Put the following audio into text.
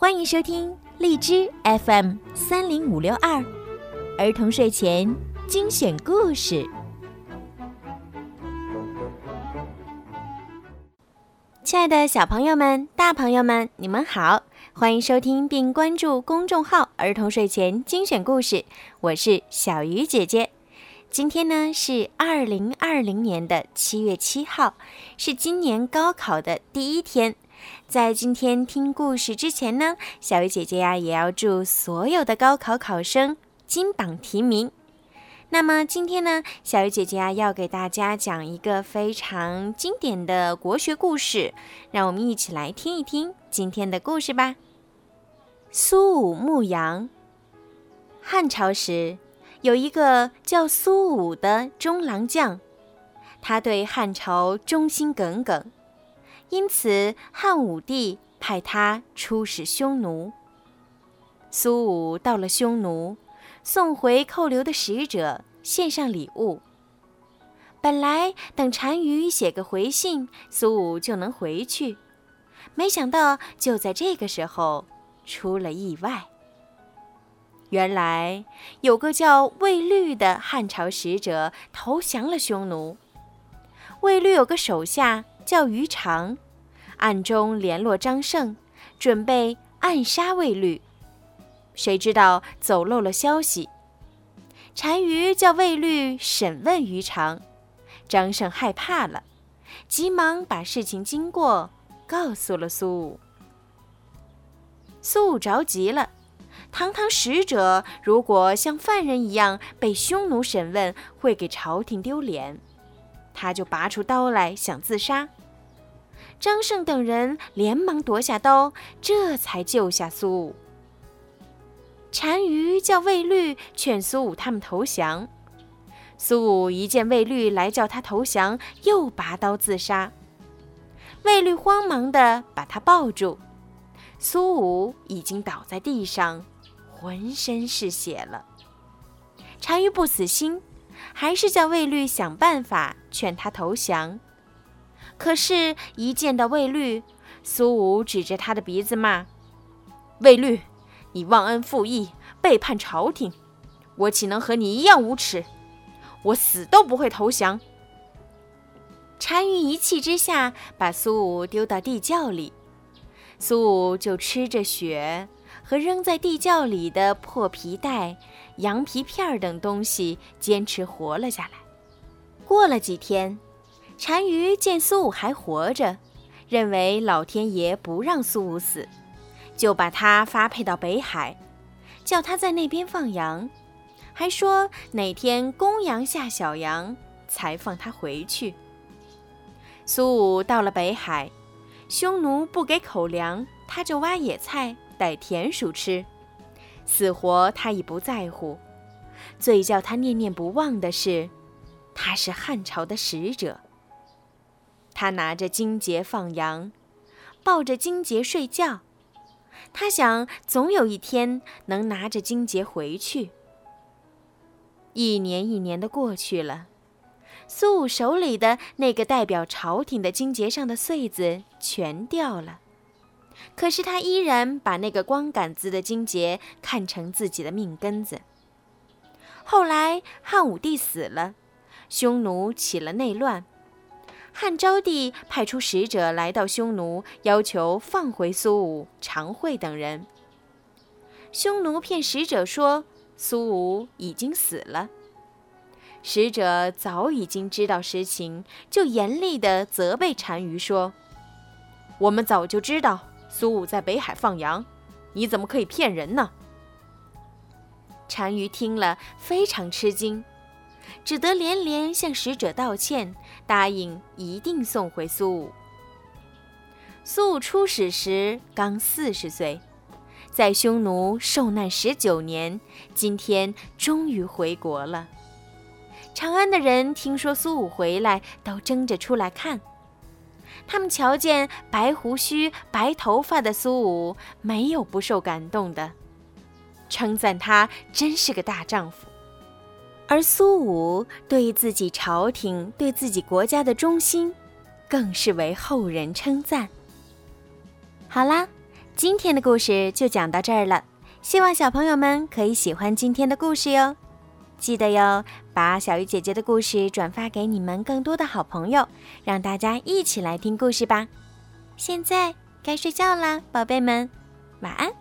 欢迎收听荔枝 FM 三零五六二儿童睡前精选故事。亲爱的小朋友们、大朋友们，你们好！欢迎收听并关注公众号“儿童睡前精选故事”，我是小鱼姐姐。今天呢是二零二零年的七月七号，是今年高考的第一天。在今天听故事之前呢，小鱼姐姐呀也要祝所有的高考考生金榜题名。那么今天呢，小鱼姐姐啊要给大家讲一个非常经典的国学故事，让我们一起来听一听今天的故事吧。苏武牧羊。汉朝时，有一个叫苏武的中郎将，他对汉朝忠心耿耿。因此，汉武帝派他出使匈奴。苏武到了匈奴，送回扣留的使者，献上礼物。本来等单于写个回信，苏武就能回去，没想到就在这个时候出了意外。原来有个叫魏律的汉朝使者投降了匈奴。魏律有个手下。叫于长，暗中联络张胜，准备暗杀魏律。谁知道走漏了消息。单于叫魏律审问于长，张胜害怕了，急忙把事情经过告诉了苏武。苏武着急了，堂堂使者如果像犯人一样被匈奴审问，会给朝廷丢脸。他就拔出刀来想自杀，张胜等人连忙夺下刀，这才救下苏武。单于叫魏律劝苏武他们投降，苏武一见魏律来叫他投降，又拔刀自杀。魏律慌忙地把他抱住，苏武已经倒在地上，浑身是血了。单于不死心。还是叫魏律想办法劝他投降，可是，一见到魏律，苏武指着他的鼻子骂：“魏律，你忘恩负义，背叛朝廷，我岂能和你一样无耻？我死都不会投降！”单于一气之下，把苏武丢到地窖里，苏武就吃着血。和扔在地窖里的破皮带、羊皮片等东西，坚持活了下来。过了几天，单于见苏武还活着，认为老天爷不让苏武死，就把他发配到北海，叫他在那边放羊，还说哪天公羊下小羊才放他回去。苏武到了北海，匈奴不给口粮，他就挖野菜。逮田鼠吃，死活他已不在乎。最叫他念念不忘的是，他是汉朝的使者。他拿着荆节放羊，抱着荆节睡觉。他想，总有一天能拿着荆节回去。一年一年的过去了，苏武手里的那个代表朝廷的荆节上的穗子全掉了。可是他依然把那个光杆子的荆节看成自己的命根子。后来汉武帝死了，匈奴起了内乱，汉昭帝派出使者来到匈奴，要求放回苏武、常惠等人。匈奴骗使者说苏武已经死了，使者早已经知道实情，就严厉地责备单于说：“我们早就知道。”苏武在北海放羊，你怎么可以骗人呢？单于听了非常吃惊，只得连连向使者道歉，答应一定送回苏武。苏武出使时刚四十岁，在匈奴受难十九年，今天终于回国了。长安的人听说苏武回来，都争着出来看。他们瞧见白胡须、白头发的苏武，没有不受感动的，称赞他真是个大丈夫。而苏武对自己朝廷、对自己国家的忠心，更是为后人称赞。好啦，今天的故事就讲到这儿了，希望小朋友们可以喜欢今天的故事哟。记得哟，把小鱼姐姐的故事转发给你们更多的好朋友，让大家一起来听故事吧。现在该睡觉啦，宝贝们，晚安。